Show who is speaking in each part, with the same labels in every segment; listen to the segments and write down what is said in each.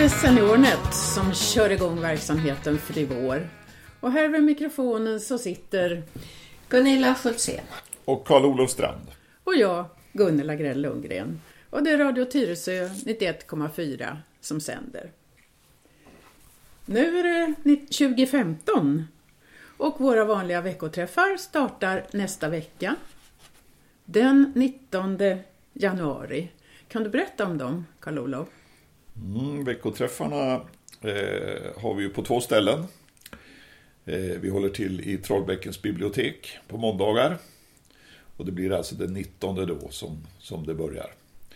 Speaker 1: det SeniorNet som kör igång verksamheten för i vår. Och här vid mikrofonen så sitter
Speaker 2: Gunilla Schultzén.
Speaker 3: Och Karl-Olof Strand.
Speaker 1: och jag, Gunnela Grell Lundgren. Och det är Radio Tyresö 91,4 som sänder. Nu är det ni- 2015 och våra vanliga veckoträffar startar nästa vecka. Den 19 januari. Kan du berätta om dem, Karl-Olof?
Speaker 3: Mm, veckoträffarna eh, har vi ju på två ställen. Eh, vi håller till i Trollbäckens bibliotek på måndagar. Och det blir alltså den 19 då som, som det börjar.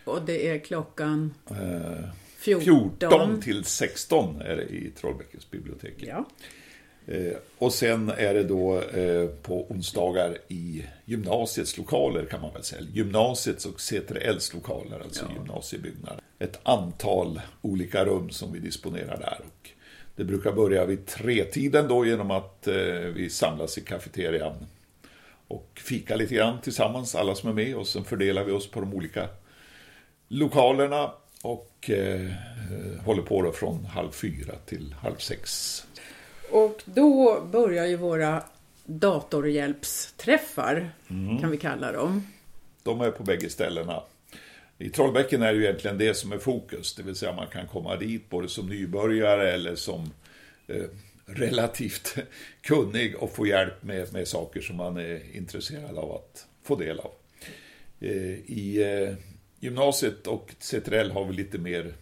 Speaker 1: Och det är klockan
Speaker 3: Eh,
Speaker 1: 14.
Speaker 3: 14 till 16 är det i Trollbäckens bibliotek.
Speaker 1: Ja.
Speaker 3: Eh, och sen är det då eh, på onsdagar i gymnasiets lokaler kan man väl säga. Gymnasiets och C3Ls lokaler, alltså gymnasiebyggnad. Ett antal olika rum som vi disponerar där. Och det brukar börja vid tretiden då genom att eh, vi samlas i kafeterian och fika lite grann tillsammans, alla som är med. Och sen fördelar vi oss på de olika lokalerna och håller på då från halv fyra till halv sex.
Speaker 1: Och då börjar ju våra datorhjälpsträffar,
Speaker 3: Mm.
Speaker 1: kan vi kalla dem.
Speaker 3: De är på bägge ställena. I Trollbäcken är det ju egentligen det som är fokus, det vill säga man kan komma dit både som nybörjare eller som eh, relativt kunnig och få hjälp med, med saker som man är intresserad av att få del av. Eh, I eh, gymnasiet och CTRL har vi lite mer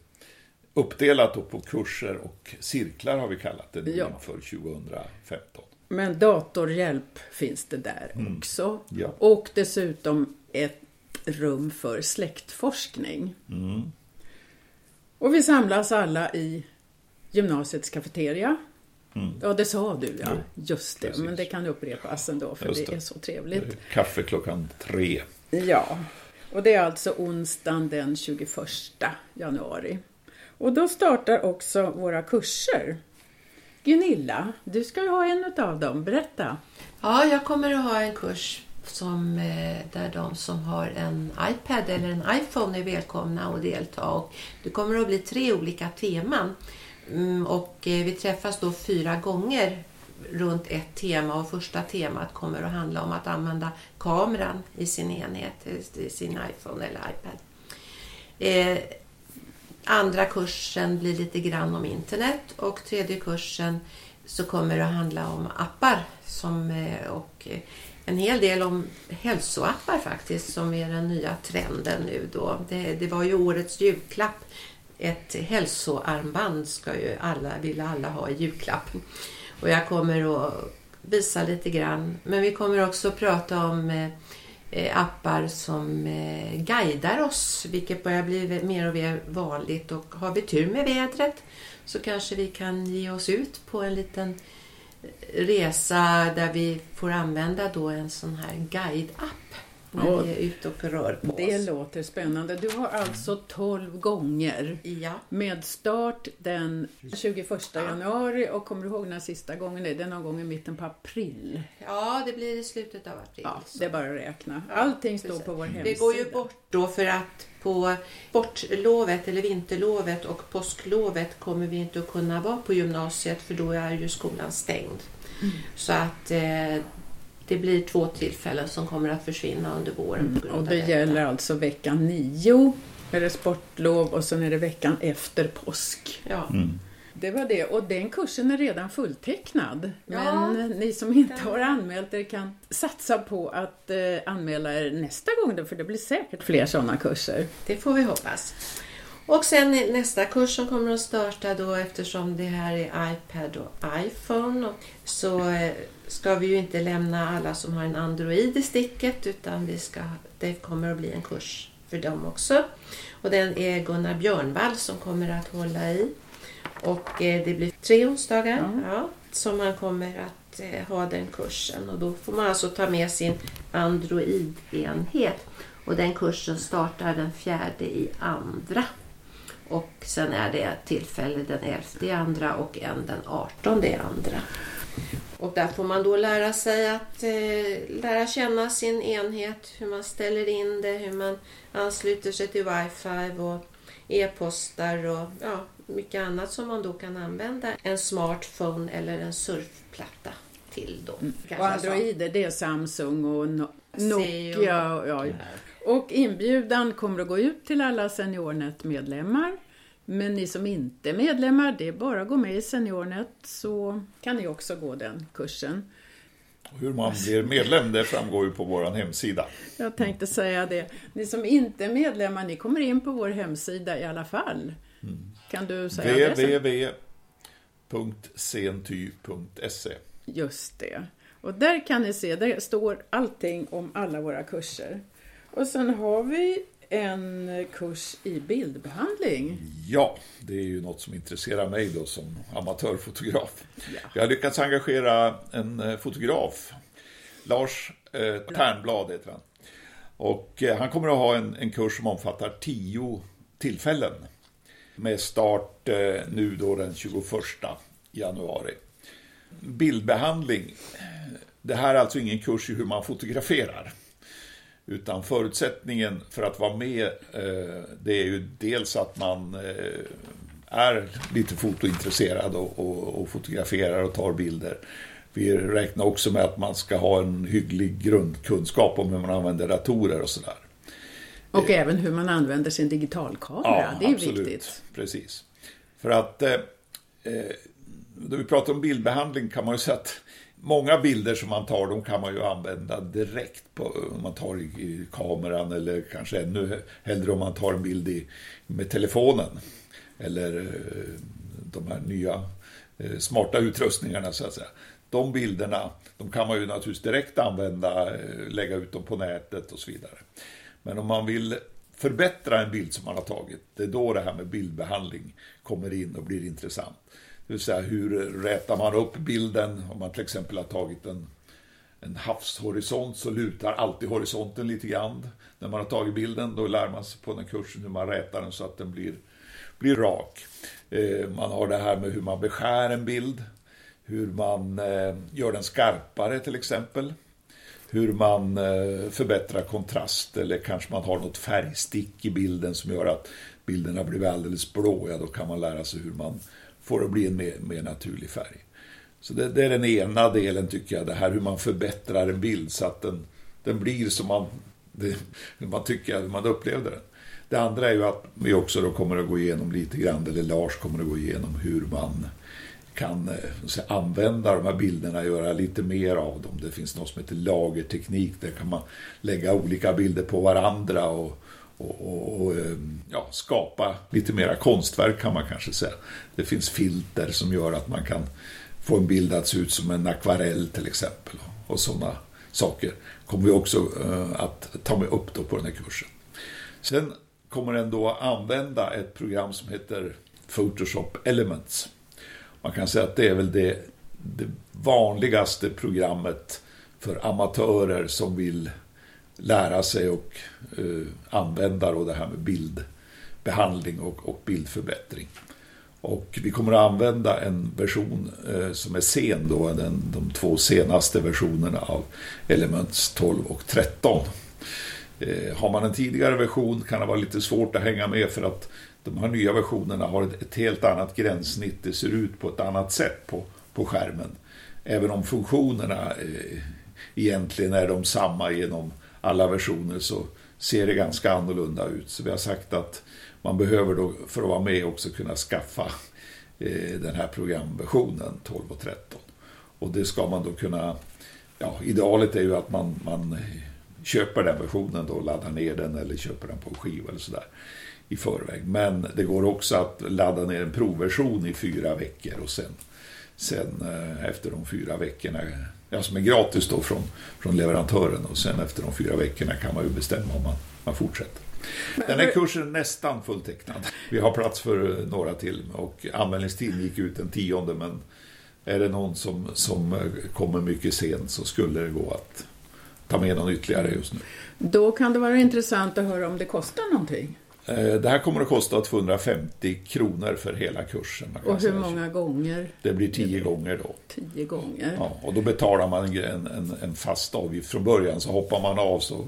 Speaker 3: uppdelat på kurser och cirklar har vi kallat det
Speaker 1: Ja.
Speaker 3: inför 2015.
Speaker 1: Men datorhjälp finns det där också.
Speaker 3: Mm. Ja.
Speaker 1: Och dessutom ett rum för släktforskning.
Speaker 3: Mm.
Speaker 1: Och vi samlas alla i gymnasiets kafeteria. Ja, det sa du ja.
Speaker 3: Mm. Jo,
Speaker 1: Just det,
Speaker 3: precis.
Speaker 1: men det kan upprepas ändå för det
Speaker 3: det.
Speaker 1: är så trevligt.
Speaker 3: Kaffe klockan tre.
Speaker 1: Ja, och det är alltså onsdagen den 21 januari. Och då startar också våra kurser. Gunilla, du ska ju ha en av dem. Berätta.
Speaker 2: Ja, jag kommer att ha en kurs som, eh, där de som har en iPad eller en iPhone är välkomna att delta. Och det kommer att bli tre olika teman. Mm, och eh, vi träffas då fyra gånger runt ett tema och första temat kommer att handla om att använda kameran i sin enhet, i sin iPhone eller iPad. Eh, Andra kursen blir lite grann om internet och tredje kursen så kommer det att handla om appar som, eh, och eh, en hel del om hälsoappar faktiskt som är den nya trenden nu då. Det, det var ju årets julklapp. Ett hälsoarmband ska ju alla, vill alla ha i julklapp. Och jag kommer att visa lite grann. Men vi kommer också att prata om eh, Eh, appar som eh, guidar oss, vilket börjar bli mer och mer vanligt. Och har vi tur med vädret så kanske vi kan ge oss ut på en liten eh, resa där vi får använda då en sån här guide-app när
Speaker 1: Ja.
Speaker 2: vi är ute och rör på
Speaker 1: Det
Speaker 2: oss.
Speaker 1: låter spännande. Du har alltså 12 gånger
Speaker 2: Ja.
Speaker 1: med start den 21 januari och kommer du ihåg när sista gången är? Det är någon gång i mitten på april.
Speaker 2: ja, det blir i slutet av april.
Speaker 1: Ja,
Speaker 2: Så.
Speaker 1: det är bara att räkna. Allting står
Speaker 2: precis.
Speaker 1: på vår hemsida.
Speaker 2: Vi går ju bort då för att på sportlovet eller vinterlovet och påsklovet kommer vi inte att kunna vara på gymnasiet för då är ju skolan stängd.
Speaker 1: Mm.
Speaker 2: Så att eh, det blir två tillfällen som kommer att försvinna under våren. på grund
Speaker 1: Mm, Och
Speaker 2: av
Speaker 1: det
Speaker 2: detta.
Speaker 1: gäller alltså veckan 9 är det sportlov och sen är det veckan efter påsk.
Speaker 2: Ja.
Speaker 1: Det var det. Och den kursen är redan fulltecknad.
Speaker 2: Ja.
Speaker 1: Men ni som inte har anmält er kan satsa på att eh, anmäla er nästa gång då, för det blir säkert fler sådana kurser.
Speaker 2: Det får vi hoppas. Och sen nästa kurs som kommer att starta då eftersom det här är iPad och iPhone så eh, ska vi ju inte lämna alla som har en Android i sticket utan vi ska, det kommer att bli en kurs för dem också. Och den är Gunnar Björnvall som kommer att hålla i. Och eh, det blir tre onsdagar ja. som man kommer att eh, ha den kursen och då får man alltså ta med sin Android-enhet. Och den kursen startar den fjärde i andra. Och sen är det tillfälle den 11 i andra och en den 18 i andra. Och där får man då lära sig att eh, lära känna sin enhet, hur man ställer in det, hur man ansluter sig till wifi och e-postar och ja, mycket annat som man då kan använda en smartphone eller en surfplatta till då.
Speaker 1: Mm. Och. Androider, det är Samsung och no. Nokia. Och, ja. Och inbjudan kommer att gå ut till alla SeniorNet-medlemmar. Men ni som inte är medlemmar, det är bara att gå med i SeniorNet så kan ni också gå den kursen.
Speaker 3: Och Hur man blir medlem, det framgår ju på vår hemsida.
Speaker 1: Jag tänkte säga det. Ni som inte är medlemmar, ni kommer in på vår hemsida i alla fall. Kan du säga
Speaker 3: www.senty.se
Speaker 1: Just det. Och där kan ni se, där står allting om alla våra kurser. Och sen har vi en kurs i bildbehandling.
Speaker 3: Ja, det är ju något som intresserar mig då som amatörfotograf.
Speaker 1: Ja.
Speaker 3: Jag har lyckats engagera en eh, fotograf, Lars eh, Ternblad heter han. Och eh, han kommer att ha en, en kurs som omfattar tio tillfällen. Med start eh, nu då den 21 januari. Bildbehandling, det här är alltså ingen kurs i hur man fotograferar. Utan förutsättningen för att vara med, eh, det är ju dels att man eh, är lite fotointresserad och, och, och fotograferar och tar bilder. Vi räknar också med att man ska ha en hygglig grundkunskap om hur man använder datorer och sådär.
Speaker 1: Och även hur man använder sin digitalkamera. det är viktigt.
Speaker 3: Precis. För att eh, eh, då vi pratar om bildbehandling kan man ju säga att många bilder som man tar, de kan man ju använda direkt på, om man tar i, kameran eller kanske ännu hellre om man tar en bild i, med telefonen. Eller eh, de här nya eh, smarta utrustningarna så att säga. De bilderna, de kan man ju naturligtvis direkt använda, eh, lägga ut dem på nätet och så vidare. Men om man vill förbättra en bild som man har tagit, det är då det här med bildbehandling kommer in och blir intressant. Det vill säga hur rätar man upp bilden om man till exempel har tagit en, en havshorisont så lutar alltid horisonten lite grann. När man har tagit bilden då lär man sig på den kursen hur man rätar den så att den blir, blir rak. Eh, man har det här med hur man beskär en bild. Hur man eh, gör den skarpare till exempel hur man eh, förbättrar kontrast eller kanske man har något färgstick i bilden som gör att bilderna blir alldeles blå. Ja, då kan man lära sig hur man får det bli en mer, mer naturlig färg. Så det, det är den ena delen tycker jag, det här hur man förbättrar en bild så att den, den blir som man, det, man tycker, hur man upplevde den. Det andra är ju att vi också då kommer att gå igenom lite grann, eller Lars kommer att gå igenom hur man kan eh, så att säga, använda de här bilderna, göra lite mer av dem. Det finns något som heter lagerteknik, där kan man lägga olika bilder på varandra och, och, och, ehm, ja, skapa lite mera konstverk kan man kanske säga. Det finns filter som gör att man kan få en bild att se ut som en akvarell till exempel. Och sådana saker kommer vi också eh, att ta med upp då på den här kursen. Sen kommer den då använda ett program som heter Photoshop Elements. Man kan säga att det är väl det, det vanligaste programmet för amatörer som vill lära sig och eh, använda då det här med bildbehandling och, och bildförbättring. Och vi kommer att använda en version eh, som är sen då, den, de två senaste versionerna av Elements 12 och 13. Eh, har man en tidigare version kan det vara lite svårt att hänga med för att de här nya versionerna har ett, ett helt annat gränssnitt. Det ser ut på ett annat sätt på, på skärmen. Även om funktionerna eh, egentligen är de samma genom alla versioner så ser det ganska annorlunda ut. Så vi har sagt att man behöver då för att vara med också kunna skaffa eh, den här programversionen 12 och 13. Och det ska man då kunna, ja idealet är ju att man, man köper den versionen då, laddar ner den eller köper den på skiva eller sådär i förväg. Men det går också att ladda ner en provversion i fyra veckor och sen, sen eh, efter de fyra veckorna, ja, som är gratis då från, från leverantören och sen efter de fyra veckorna kan man ju bestämma om man, man fortsätter. Den här kursen är nästan fulltecknad. Vi har plats för några till och anmälningstiden gick ut den tionde men är det någon som, som kommer mycket sent så skulle det gå att ta med någon ytterligare just nu.
Speaker 1: Då kan det vara intressant att höra om det kostar någonting.
Speaker 3: Eh, Det här kommer att kosta 250 kronor för hela kursen.
Speaker 1: Och hur många gånger?
Speaker 3: Det blir tio gånger då.
Speaker 1: Tio gånger.
Speaker 3: Ja, och då betalar man en, en, en fast avgift från början. Så hoppar man av så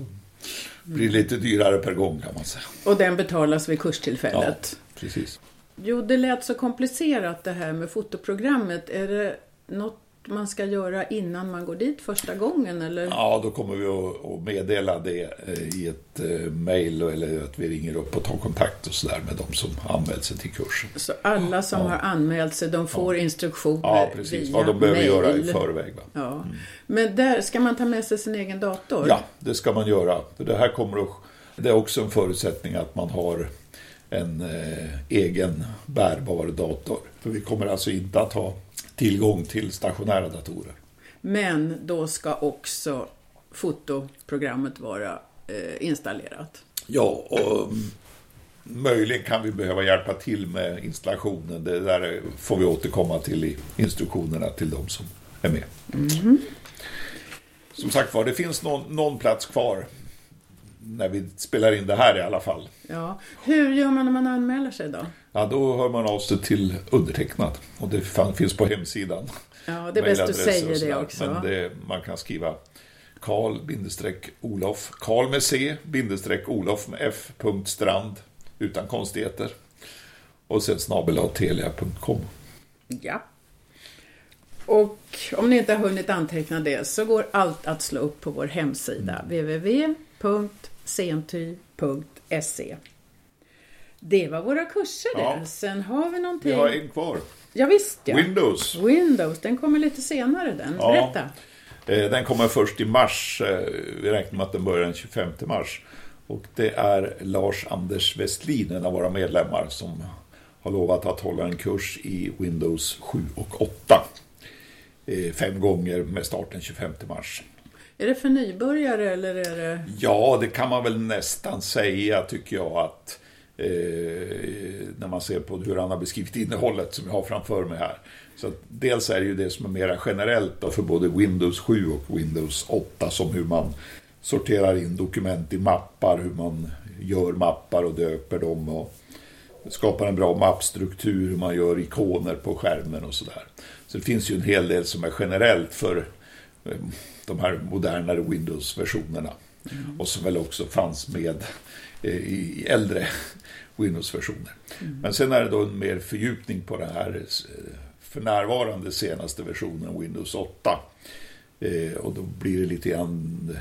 Speaker 3: blir det lite dyrare per gång kan man säga.
Speaker 1: Och den betalas vid kurstillfället.
Speaker 3: Precis.
Speaker 1: Jo, det lät så komplicerat det här med fotoprogrammet. Är det något man ska göra innan man går dit första gången? Eller?
Speaker 3: Ja, då kommer vi att meddela det eh, i ett eh, mejl eller att vi ringer upp och tar kontakt och sådär med de som anmält sig till kursen.
Speaker 1: Så alla som
Speaker 3: Ja.
Speaker 1: har anmält sig, de får instruktioner
Speaker 3: Ja, precis.
Speaker 1: via
Speaker 3: Vad de behöver
Speaker 1: mail.
Speaker 3: göra i förväg. Va?
Speaker 1: Ja. Men där ska man ta med sig sin egen dator?
Speaker 3: Ja, det ska man göra. För det här kommer att, det är också en förutsättning att man har en eh, egen bärbar dator. För vi kommer alltså inte att ha tillgång till stationära datorer.
Speaker 1: Men då ska också fotoprogrammet vara eh, installerat.
Speaker 3: Ja, och mm, möjligen kan vi behöva hjälpa till med installationen. Det där får vi återkomma till i instruktionerna till de som är med. Som sagt var, det finns någon, någon plats kvar när vi spelar in det här i alla fall.
Speaker 1: Ja. Hur gör man när man anmäler sig då?
Speaker 3: Ja, då hör man av sig till undertecknad och det finns på hemsidan.
Speaker 1: Ja, det är bäst du säger det också.
Speaker 3: Men det, man kan skriva Karl-Olof, Karl med C, bindestreck Olof med F, punkt strand, utan konstigheter. Och sen snabel-a-telia.com.
Speaker 1: Ja. Och om ni inte har hunnit anteckna det så går allt att slå upp på vår hemsida www.senty.se Det var våra kurser
Speaker 3: Ja.
Speaker 1: Sen har vi någonting...
Speaker 3: Vi har en kvar.
Speaker 1: Ja, visst ja.
Speaker 3: Windows.
Speaker 1: Windows, den kommer lite senare den.
Speaker 3: Ja.
Speaker 1: Berätta.
Speaker 3: Eh, Den kommer först i mars. Eh, Vi räknar med att den börjar den 25 mars. Och det är Lars-Anders Westlin, en av våra medlemmar, som har lovat att hålla en kurs i Windows 7 och 8. Eh, Fem gånger med start den 25 mars.
Speaker 1: Är det för nybörjare eller är det...
Speaker 3: Ja, det kan man väl nästan säga tycker jag att eh, när man ser på hur han har beskrivit innehållet som jag har framför mig här. Så att dels är det ju det som är mera generellt då för både Windows 7 och Windows 8 som hur man sorterar in dokument i mappar, hur man gör mappar och döper dem och skapar en bra mappstruktur, hur man gör ikoner på skärmen och sådär. Så det finns ju en hel del som är generellt för de här modernare Windows-versionerna. Och som väl också fanns med eh, i äldre Windows-versioner. Men sen är det då en mer fördjupning på den här eh, för närvarande senaste versionen Windows 8. Eh, Och då blir det lite grann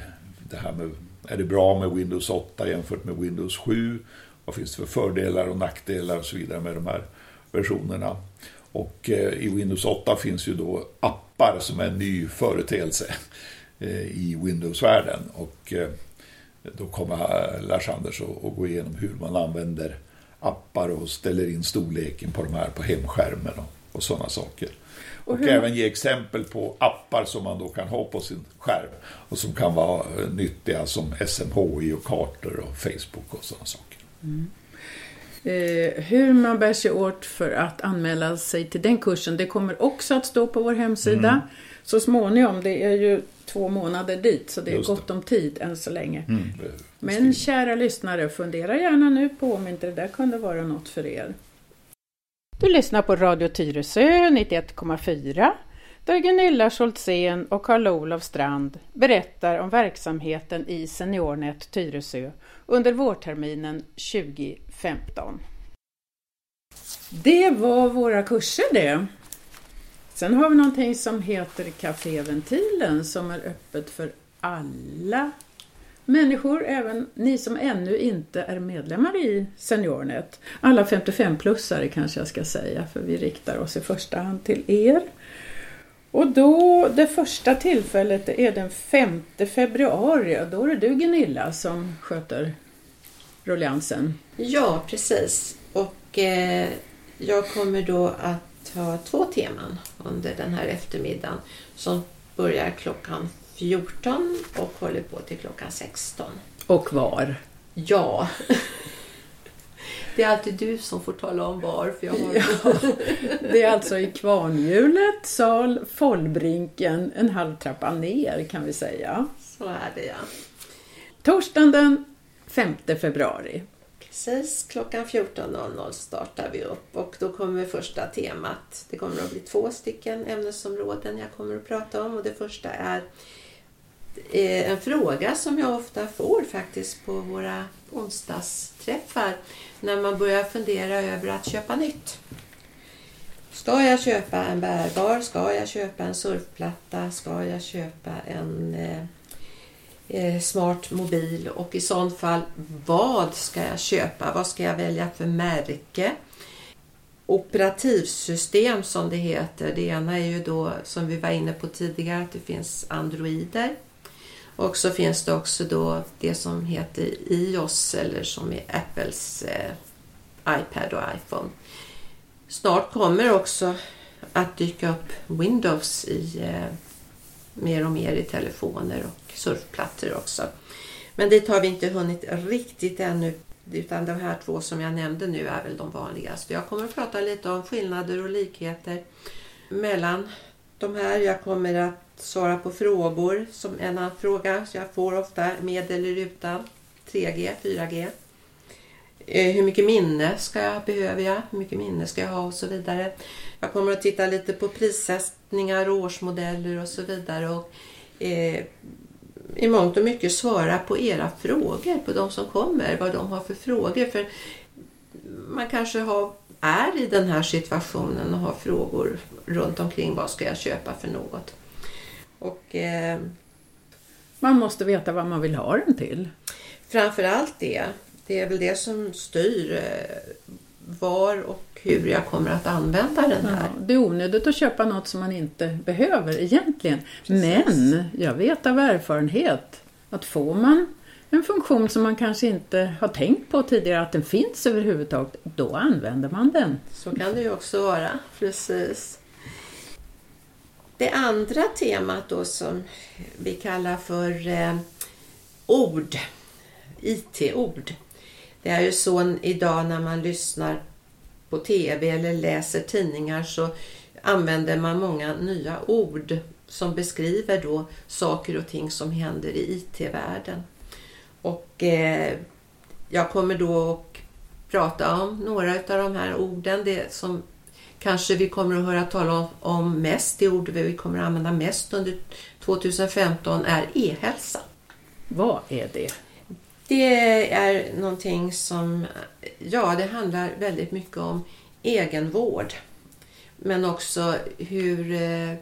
Speaker 3: det här med, är det bra med Windows 8 jämfört med Windows 7? Vad finns det för fördelar och nackdelar och så vidare med de här versionerna? Och eh, i Windows 8 finns ju då appar som är en ny företeelse eh, i Windows-världen. Och eh, då kommer eh, Lars-Anders att gå igenom hur man använder appar och ställer in storleken på de här på hemskärmen och, och sådana saker. Och,
Speaker 1: hur-
Speaker 3: även ge exempel på appar som man då kan ha på sin skärm och som kan vara nyttiga som SMHI och kartor och Facebook och sådana saker.
Speaker 1: Eh, hur man bär sig åt för att anmäla sig till den kursen, det kommer också att stå på vår hemsida.
Speaker 3: Mm.
Speaker 1: Så småningom, det är ju två månader dit, så det är
Speaker 3: Just det.
Speaker 1: gott om tid än så länge.
Speaker 3: Mm.
Speaker 1: Men kära lyssnare, fundera gärna nu på om inte det där kunde vara något för er. Du lyssnar på Radio Tyresö 91,4 där Gunilla Scholtzén och Karl-Olof Strand berättar om verksamheten i SeniorNet Tyresö under vårterminen 2015. Det var våra kurser det. Sen har vi någonting som heter Caféventilen som är öppet för alla människor, även ni som ännu inte är medlemmar i SeniorNet. Alla 55-plussare kanske jag ska säga, för vi riktar oss i första hand till er. Och då, det första tillfället är den 5 februari och då är det du Gunilla som sköter rulliansen.
Speaker 2: Ja, precis. Och eh, jag kommer då att ha två teman under den här eftermiddagen som börjar klockan 14 och håller på till klockan 16.
Speaker 1: Och var.
Speaker 2: Ja. Det är alltid du som får tala om var. För jag har...
Speaker 1: Det är alltså i Kvarnhjulet, sal Follbrinken, en halv trappa ner kan vi säga.
Speaker 2: Så är det ja.
Speaker 1: Torsdagen den 5 februari.
Speaker 2: Precis, klockan 14.00 startar vi upp och då kommer första temat. Det kommer att bli två stycken ämnesområden jag kommer att prata om och det första är eh, en fråga som jag ofta får faktiskt på våra onsdagsträffar när man börjar fundera över att köpa nytt. Ska jag köpa en bärbar? Ska jag köpa en surfplatta? Ska jag köpa en eh, eh smart mobil? Och i sådant fall, vad ska jag köpa? Vad ska jag välja för märke? Operativsystem som det heter. Det ena är ju då, som vi var inne på tidigare, att det finns Androider. Och så finns det också då det som heter iOS eller som är Apples eh, iPad och iPhone. Snart kommer också att dyka upp Windows i eh, mer och mer i telefoner och surfplattor också. Men dit har vi inte hunnit riktigt ännu utan de här två som jag nämnde nu är väl de vanligaste. Jag kommer att prata lite om skillnader och likheter mellan de här. Jag kommer att svara på frågor som en annan fråga jag får ofta med eller utan 3G, 4G. Eh, hur mycket minne ska jag, behöver jag? Hur mycket minne ska jag ha? Och så vidare. Jag kommer att titta lite på prissättningar, årsmodeller och så vidare. Och, eh, I mångt och mycket svara på era frågor, på de som kommer, vad de har för frågor. För man kanske har, är i den här situationen och har frågor runt omkring vad ska jag köpa för något. Och, eh,
Speaker 1: Man måste veta vad man vill ha den till.
Speaker 2: framförallt det. Det är väl det som styr eh, var och hur jag kommer att använda den här.
Speaker 1: Ja, det är onödigt att köpa något som man inte behöver egentligen. Men jag vet av erfarenhet att får man en funktion som man kanske inte har tänkt på tidigare att den finns överhuvudtaget, då använder man den.
Speaker 2: Så kan det ju också vara. Precis. Det andra temat då som vi kallar för eh, ord, IT-ord. Det är ju så idag när man lyssnar på TV eller läser tidningar så använder man många nya ord som beskriver då saker och ting som händer i IT-världen. Och eh, jag kommer då att prata om några av de här orden. Det som kanske vi kommer att höra tala om, om mest, det ord vi kommer att använda mest under 2015 är e-hälsa.
Speaker 1: Vad är det?
Speaker 2: Det är någonting som, ja det handlar väldigt mycket om egenvård. Men också hur eh,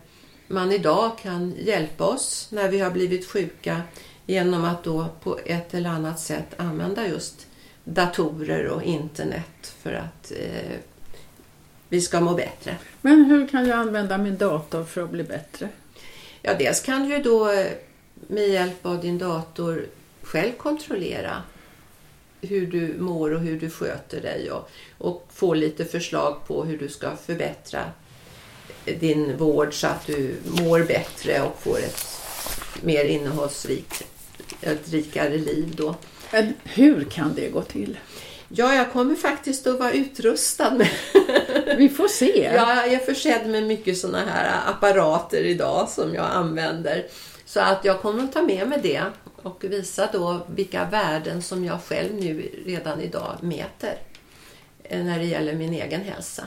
Speaker 2: man idag kan hjälpa oss när vi har blivit sjuka genom att då på ett eller annat sätt använda just datorer och internet för att eh, vi ska må bättre.
Speaker 1: Men hur kan jag använda min dator för att bli bättre?
Speaker 2: Ja, dels kan du då eh, med hjälp av din dator själv kontrollera hur du mår och hur du sköter dig och, och få lite förslag på hur du ska förbättra din vård så att du mår bättre och får ett mer innehållsrikt, ett rikare liv då.
Speaker 1: Men hur kan det gå till?
Speaker 2: Ja, jag kommer faktiskt att vara utrustad med...
Speaker 1: Vi får se.
Speaker 2: Ja, jag är försedd med mycket sådana här apparater idag som jag använder. Så att jag kommer att ta med mig det och visa då vilka värden som jag själv nu redan idag mäter eh, när det gäller min egen hälsa.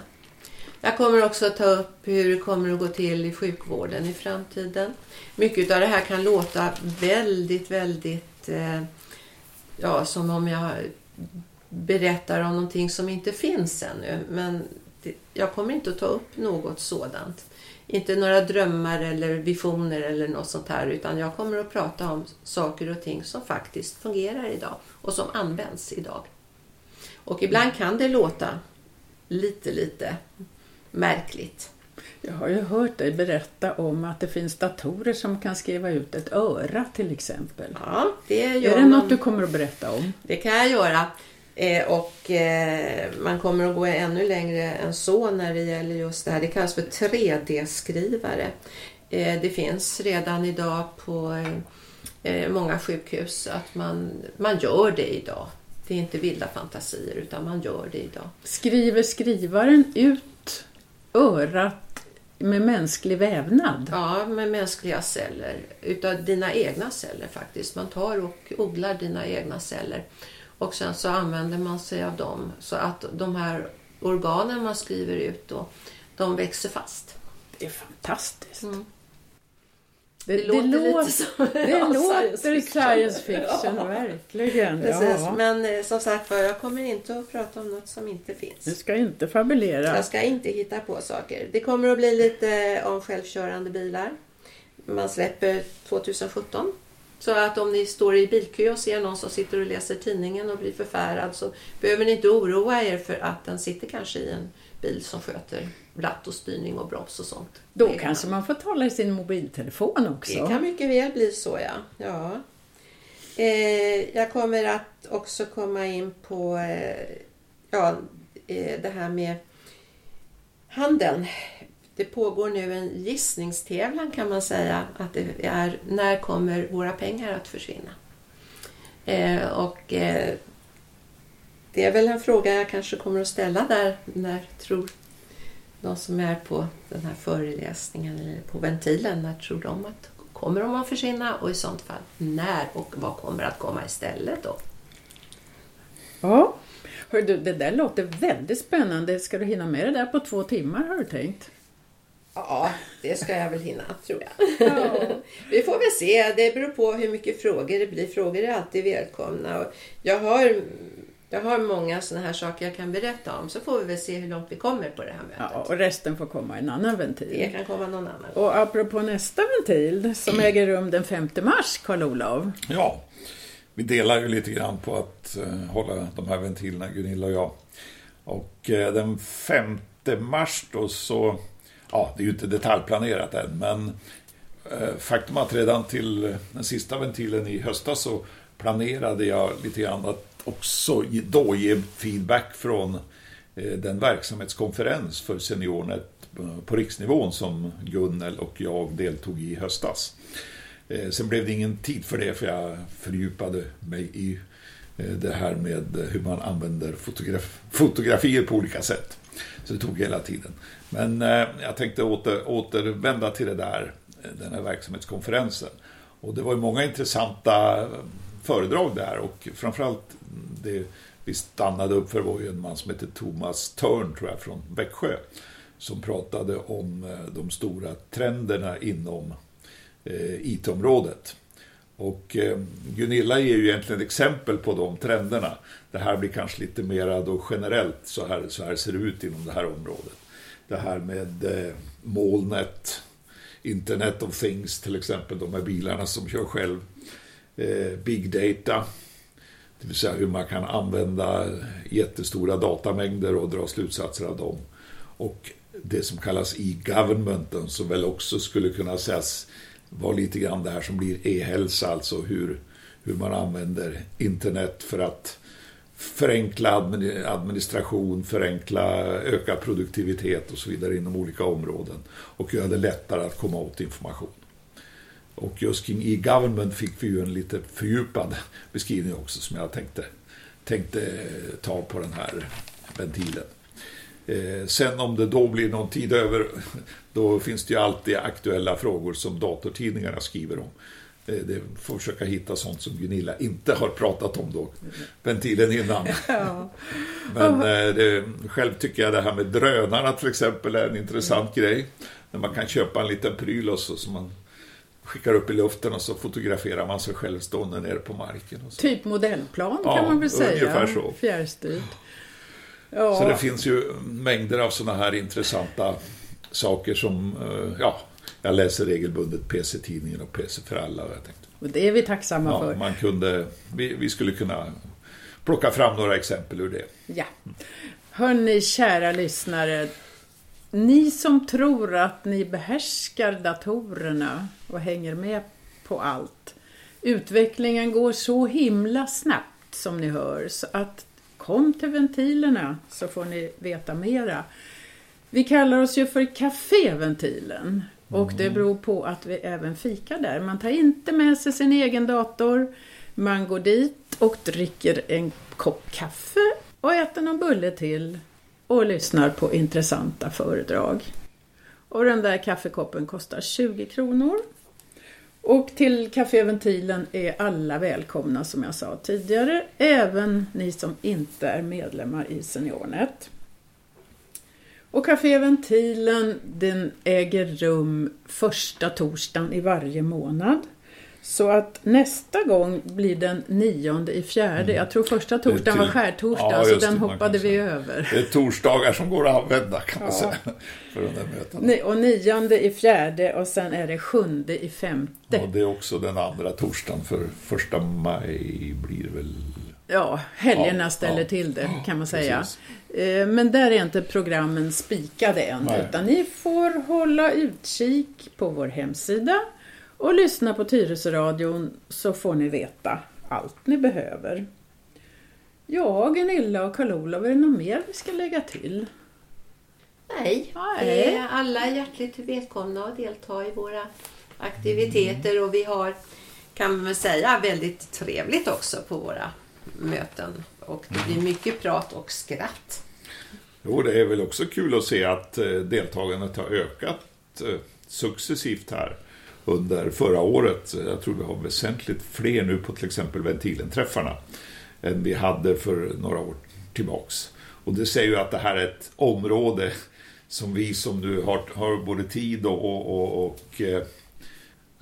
Speaker 2: Jag kommer också att ta upp hur det kommer att gå till i sjukvården i framtiden. Mycket av det här kan låta väldigt, väldigt eh, ja, som om jag berättar om någonting som inte finns ännu. Men det, jag kommer inte att ta upp något sådant. Inte några drömmar eller visioner eller något sånt här utan jag kommer att prata om saker och ting som faktiskt fungerar idag och som används idag. Och ibland kan det låta lite, lite märkligt.
Speaker 1: Jag har ju hört dig berätta om att det finns datorer som kan skriva ut ett öra till exempel.
Speaker 2: Ja, det gör
Speaker 1: Är det
Speaker 2: man.
Speaker 1: något du kommer att berätta om?
Speaker 2: Det kan jag göra. Eh, och eh, man kommer att gå ännu längre än så när det gäller just det här. Det kallas för 3D-skrivare. Eh, det finns redan idag på eh, många sjukhus att man, man gör det idag. Det är inte vilda fantasier utan man gör det idag.
Speaker 1: Skriver skrivaren ut örat med mänsklig vävnad?
Speaker 2: Ja, med mänskliga celler. Utav dina egna celler faktiskt. Man tar och odlar dina egna celler. Och sen så använder man sig av dem. Så att de här organen man skriver ut då, de växer fast.
Speaker 1: Det är fantastiskt.
Speaker 2: Mm. Det, det låter lite som
Speaker 1: det
Speaker 2: ja,
Speaker 1: låter science fiction, science fiction ja. verkligen.
Speaker 2: Precis. Ja. Men eh, som sagt för jag kommer inte att prata om något som inte finns.
Speaker 1: Du ska inte fabulera.
Speaker 2: Jag ska inte hitta på saker. Det kommer att bli lite om självkörande bilar. Man släpper 2017. Så att om ni står i bilkö och ser någon som sitter och läser tidningen och blir förfärad så behöver ni inte oroa er för att den sitter kanske i en bil som sköter ratt och styrning och broms och sånt.
Speaker 1: Då det kanske man får tala i sin mobiltelefon också.
Speaker 2: Det kan mycket väl bli så ja. ja. Eh, jag kommer att också komma in på eh, ja, eh, det här med handeln. Det pågår nu en gissningstävlan kan man säga att det är när kommer våra pengar att försvinna? Eh, och eh, det är väl en fråga jag kanske kommer att ställa där när tror de som är på den här föreläsningen eller på ventilen, när tror de att kommer de att försvinna och i sånt fall när och vad kommer att komma istället då?
Speaker 1: Ja, Hör du, det där låter väldigt spännande. Ska du hinna med det där på två timmar har du tänkt?
Speaker 2: Ja, det ska jag väl hinna tror jag. Ja. Vi får väl se. Det beror på hur mycket frågor det blir. Frågor är alltid välkomna. jag har jag har många sådana här saker jag kan berätta om så får vi väl se hur långt vi kommer på det här mötet.
Speaker 1: Ja, och resten får komma i en annan ventil.
Speaker 2: Det kan komma någon annan.
Speaker 1: Och apropå nästa ventil som äger rum den 5 mars, Karl-Olov.
Speaker 3: Ja, vi delar ju lite grann på att uh, hålla de här ventilerna, Gunilla och jag. Och uh, den 5 mars då så, ja det är ju inte detaljplanerat än, men uh, faktum att redan till den sista ventilen i höstas så planerade jag lite grann att också då ge feedback från eh, den verksamhetskonferens för SeniorNet eh, på riksnivån som Gunnel och jag deltog i höstas. Eh, sen blev det ingen tid för det för jag fördjupade mig i det här med hur man använder fotograf fotografier på olika sätt. Så det tog hela tiden. Men jag tänkte åter, återvända till det där, den här verksamhetskonferensen. Och det var ju många intressanta föredrag där och framförallt det vi stannade upp för var ju en man som hette Thomas Törn, tror jag, från Växjö. Som pratade om eh, de stora trenderna inom eh, IT-området. Och eh, Gunilla ger ju egentligen exempel på de trenderna. Det här blir kanske lite mera då generellt, så här, så här ser det ut inom det här området. Det här med molnet, Internet of Things till exempel, de här bilarna som kör själv. Eh, big Data, det vill säga hur man kan använda jättestora datamängder och dra slutsatser av dem. Och det som kallas e-governmenten som väl också skulle kunna sägas vara lite grann det här som blir e-hälsa, alltså hur, hur man använder internet för att förenkla administration, förenkla, öka produktivitet och så vidare inom olika områden och göra det lättare att komma åt information. Och just kring e-government fick vi ju en lite fördjupad beskrivning också som jag tänkte, tänkte ta på den här ventilen. Eh, sen om det då blir någon tid över, då finns det ju alltid aktuella frågor som datortidningarna skriver om. Eh, det får försöka hitta sånt som Gunilla inte har pratat om då, ventilen innan. Ja. Men eh, det, själv tycker jag det här med drönarna till exempel är en intressant mm. grej. När man kan köpa en liten pryl och så som man skickar upp i luften och så fotograferar man sig själv stående nere på marken.
Speaker 1: Typ modellplan ja, kan man väl säga.
Speaker 3: Ungefär så.
Speaker 1: Fjärrstyrt.
Speaker 3: Ja. Så det finns ju mängder av sådana här intressanta saker som, eh, ja, jag läser regelbundet PC-tidningen och PC för alla. Jag tänkte.
Speaker 1: Och det är vi tacksamma ja, för.
Speaker 3: Man kunde, vi, vi skulle kunna plocka fram några exempel ur det.
Speaker 1: Ja. Hörni, kära lyssnare. Ni som tror att ni behärskar datorerna och hänger med på allt. Utvecklingen går så himla snabbt som ni hör så att kom till ventilerna så får ni veta mera. Vi kallar oss ju för Caféventilen och det mm. beror på att vi även fikar där. Man tar inte med sig sin egen dator. Man går dit och dricker en kopp kaffe och äter någon bulle till och lyssnar på intressanta föredrag. Och den där kaffekoppen kostar 20 kronor. Och till Caféventilen är alla välkomna som jag sa tidigare, även ni som inte är medlemmar i SeniorNet. Och Café Ventilen den äger rum första torsdagen i varje månad. Så att nästa gång blir den nionde i fjärde. Mm. Jag tror första torsdagen var skärtorsdag, ja, så den hoppade vi över.
Speaker 3: Det är torsdagar som går att använda kan man säga. För de där
Speaker 1: mötena. Och nionde i fjärde och sen är det sjunde i femte.
Speaker 3: Och det är också den andra torsdagen för första maj blir det väl
Speaker 1: Ja, helgerna ja, ställer ja, till det kan man säga. Precis. Eh, men där är inte programmen spikade än, Nej. utan ni får hålla utkik på vår hemsida och lyssna på Tyresöradion så får ni veta allt ni behöver. Ja, Gunilla och Karl-Olof, är det något mer vi ska lägga till?
Speaker 2: Nej, Nej. är alla hjärtligt välkomna att delta i våra aktiviteter och vi har, kan man väl säga, väldigt trevligt också på våra möten. Och det blir mycket prat och skratt.
Speaker 3: Jo, det är väl också kul att se att eh, deltagandet har ökat eh, successivt här under förra året. Jag tror vi har väsentligt fler nu på till exempel ventilenträffarna än vi hade för några år tillbaks. Och det säger ju att det här är ett område som vi som nu har, har både tid och, och, och, eh,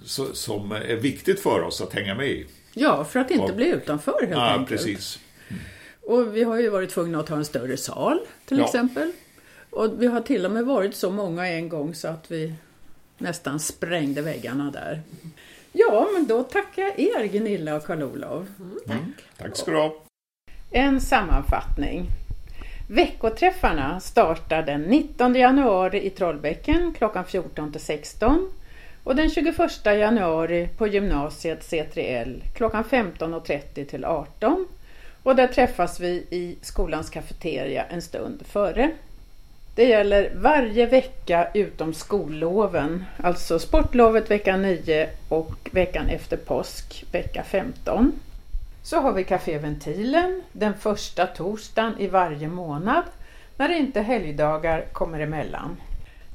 Speaker 3: så, som är viktigt för oss att hänga med i.
Speaker 1: Ja, för att inte och, bli utanför helt
Speaker 3: ja,
Speaker 1: enkelt.
Speaker 3: Precis. Mm.
Speaker 1: Och vi har ju varit tvungna att ha en större sal till ja. exempel. Och vi har till och med varit så många en gång så att vi nästan sprängde väggarna där. Ja, men då tackar jag er Gunilla och Karl-Olov.
Speaker 2: Mm, tack. Mm,
Speaker 3: tack ska du ha.
Speaker 1: En sammanfattning. Veckoträffarna startar den 19 januari i Trollbäcken klockan 14 till 16 och den 21 januari på gymnasiet C3L klockan 15.30 till 18 och där träffas vi i skolans kafeteria en stund före. Det gäller varje vecka utom skolloven, alltså sportlovet vecka 9 och veckan efter påsk vecka 15. Så har vi Café Ventilen den första torsdagen i varje månad när inte helgdagar kommer emellan.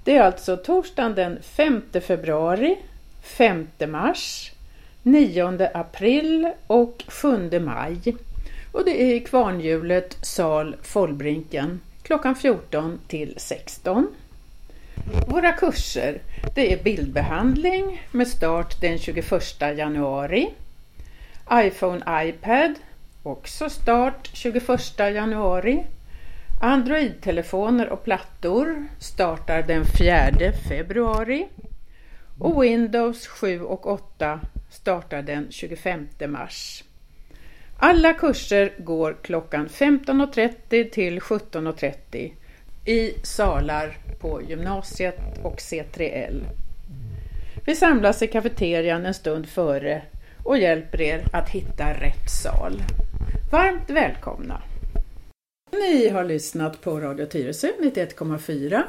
Speaker 1: Det är alltså torsdagen den 5 februari, 5 mars, 9 april och 7 maj. Och det är i Kvarnhjulet, sal Follbrinken klockan 14 till 16. Våra kurser det är bildbehandling med start den 21 januari. iPhone iPad också start 21 januari. Android-telefoner och plattor startar den 4 februari. Och Windows 7 och 8 startar den 25 mars. Alla kurser går klockan 15.30 till 17.30 i salar på gymnasiet och C3L. Vi samlas i kafeterian en stund före och hjälper er att hitta rätt sal. Varmt välkomna! Ni har lyssnat på Radio Tyresö 91,4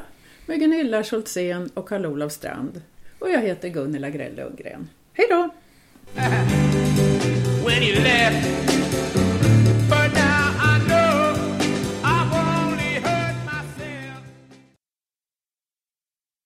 Speaker 1: med Gunilla Schultzén och Karl-Olof Strand. Och jag heter Gunilla Grell Lundgren. Hej då!